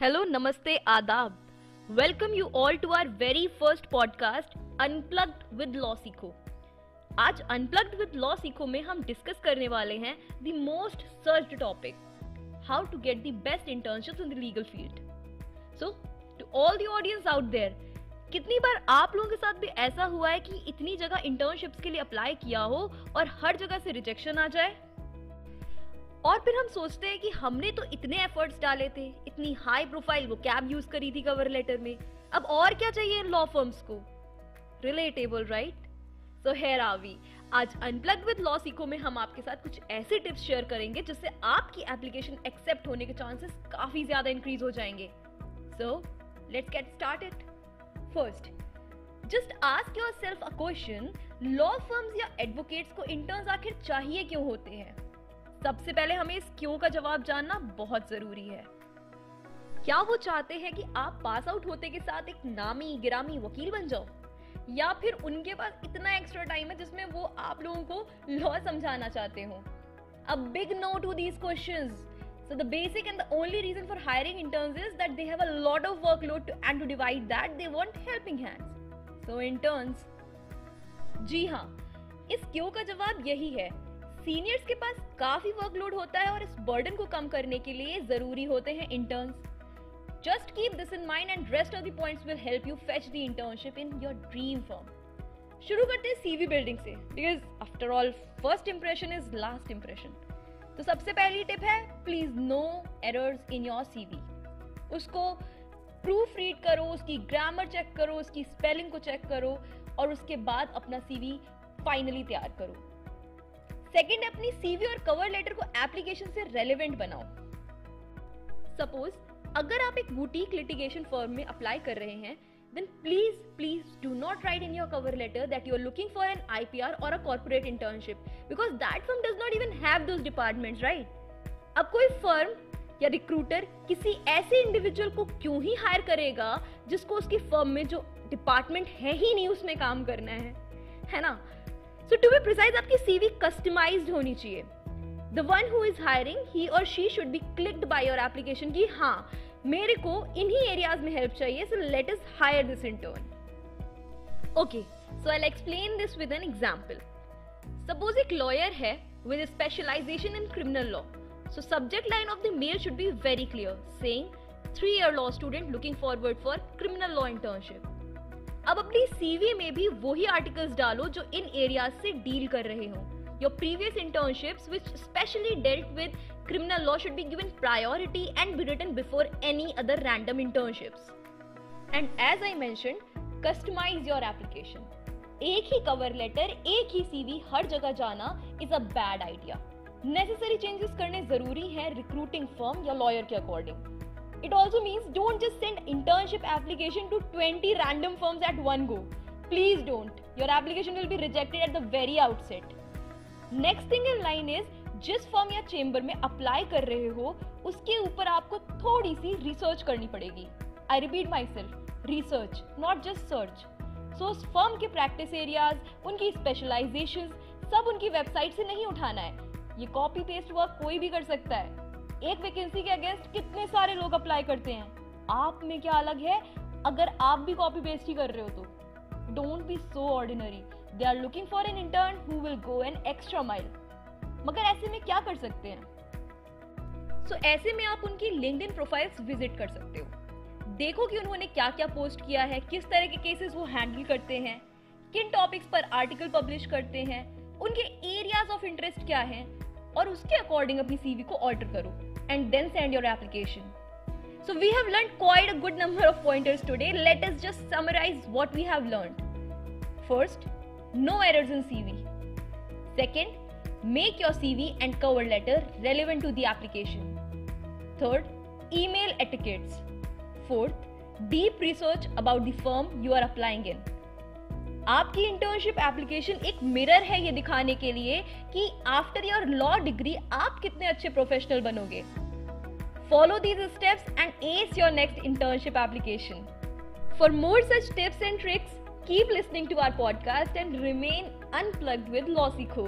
Hello, नमस्ते आदाब welcome you all to our very first podcast Unplugged with Law Seekho. आज unplugged with law Seekho में हम discuss करने वाले हैं the most searched topic how to get the best internships in the legal field so to all the audience out there कितनी बार आप लोगों के साथ भी ऐसा हुआ है कि इतनी जगह इंटर्नशिप्स के लिए अप्लाई किया हो और हर जगह से रिजेक्शन आ जाए? और फिर हम सोचते हैं कि हमने तो इतने एफर्ट्स डाले थे, इतनी हाई प्रोफ़ाइल वो कैब यूज़ करी थी कवर लेटर में। अब और क्या चाहिए लॉ फर्म्स को? रिलेटेबल राइट सो हेयर आवी आज अनप्लग विद लॉ सीखो में हम आपके साथ कुछ ऐसे टिप्स शेयर करेंगे जिससे आपकी एप्लीकेशन एक्सेप्ट होने के चांसेस काफ़ी ज़्यादा इंक्रीज हो जाएँगे। So let's get started first just ask yourself a question law firms या एडवोकेट्स को इंटर्न्स आखिर चाहिए क्यों होते हैं? सबसे पहले हमें इस क्यों का जवाब जानना बहुत ज़रूरी है। क्या वो चाहते हैं कि आप पास आउट होते के साथ एक नामी गिरामी वकील बन जाओ? या फिर उनके पास इतना एक्स्ट्रा टाइम है जिसमें वो आप लोगों को लॉ समझाना चाहते हो? A big no to these questions So the basic and the only reason for hiring interns is that they have a lot of workload to, and to divide that they want helping hands. So interns जी हाँ इस क्यों का जवाब यही है। Seniors के पास काफ़ी वर्कलोड होता है और इस बर्डन को कम करने के लिए ज़रूरी होते हैं interns just keep this in mind and rest of points will help you fetch the internship in your dream firm शुरू करते हैं सीवी बिल्डिंग से because after all first impression is last impression तो सबसे पहली टिप है please no errors in your CV उसको proofread करो, उसकी ग्रामर चेक करो, उसकी स्पेलिंग को चेक करो और उसके बाद अपना सीवी फाइनली तैयार करो. सेकेंड अपनी सीवी और कवर लेटर को एप्लीकेशन से रेलिवेंट बनाओ सपोज़ अगर आप एक बुटीक लिटिगेशन फर्म में अप्लाई कर रहे हैं then please please do not write in your cover letter that you are looking for an IPR or a corporate internship because that firm does not even have those departments right अब कोई firm या recruiter किसी ऐसे individual को क्यों ही higher करेगा जिसको उसकी फर्म में जो डिपार्टमेंट है ही नहीं उसमें काम करना है है ना सो टू बी प्रिसाइज आपकी सीवी कस्टमाइज्ड होनी चाहिए। The one who is hiring he और she should be clicked by your application की हाँ मेरे को इन्हीं एरियाज़ में हेल्प चाहिए so let us hire this intern okay so I explain this with an example suppose एक लॉयर है with specialisation in criminal law so subject line of the mail should be very clear saying three year law student looking forward for criminal law internship अब अपनी CV में भी वही articles डालो जो इन areas से डील कर रहे हो your previous internships which specially dealt with criminal law should be given priority and be written before any other random internships. And as I mentioned, customize your application. एक ही cover letter एक ही CV हर जगह जाना is a bad idea necessary changes करने ज़रूरी है recruiting firm या लॉयर के according It also means don't just send internship application to 20 random firms at one go. Please don't. Your application will be rejected at the very outset. Next thing in line is जिस firm या chamber में apply कर रहे हो उसके ऊपर आपको थोड़ी सी रिसर्च करनी पड़ेगी I repeat myself research not just search so उस फर्म के प्रैक्टिस एरियाज़ उनकी स्पेशलाइजेशन सब उनकी वेबसाइट से नहीं उठाना है ये कॉपी पेस्ट वर्क कोई भी कर सकता है एक वैकेंसी के अगेंस्ट कितने सारे लोग अप्लाई करते हैं? आप में क्या अलग है? अगर आप भी कॉपी पेस्ट ही कर रहे हो तो। Don't be so ordinary they are looking for an intern who will go an extra mile मगर ऐसे में क्या कर सकते हैं? सो so, ऐसे में आप उनकी लिंक्डइन प्रोफाइल्स विज़िट कर सकते हो। देखो कि उन्होंने क्या क्या पोस्ट किया है किस तरह के केसेस वो हैंडल करते हैं किन टॉपिक्स पर आर्टिकल पब्लिश करते हैं उनके एरियाज़ ऑफ़ इंटरेस्ट क्या हैं और उसके अकॉर्डिंग अपनी सीवी को ऑर्डर करो। And then send your application. So we have learned quite a good number of pointers today. Let us just summarize what we have learned. First, no errors in CV. Second, make your CV and cover letter relevant to the application. Third, email etiquettes. Fourth, deep research about the firm you are applying in. आपकी internship application एक mirror है ये दिखाने के लिए कि after your law degree आप कितने अच्छे प्रोफेशनल बनोगे। Follow these steps and ace your next internship application for more such tips and tricks keep listening to our podcast and remain unplugged with law Seekho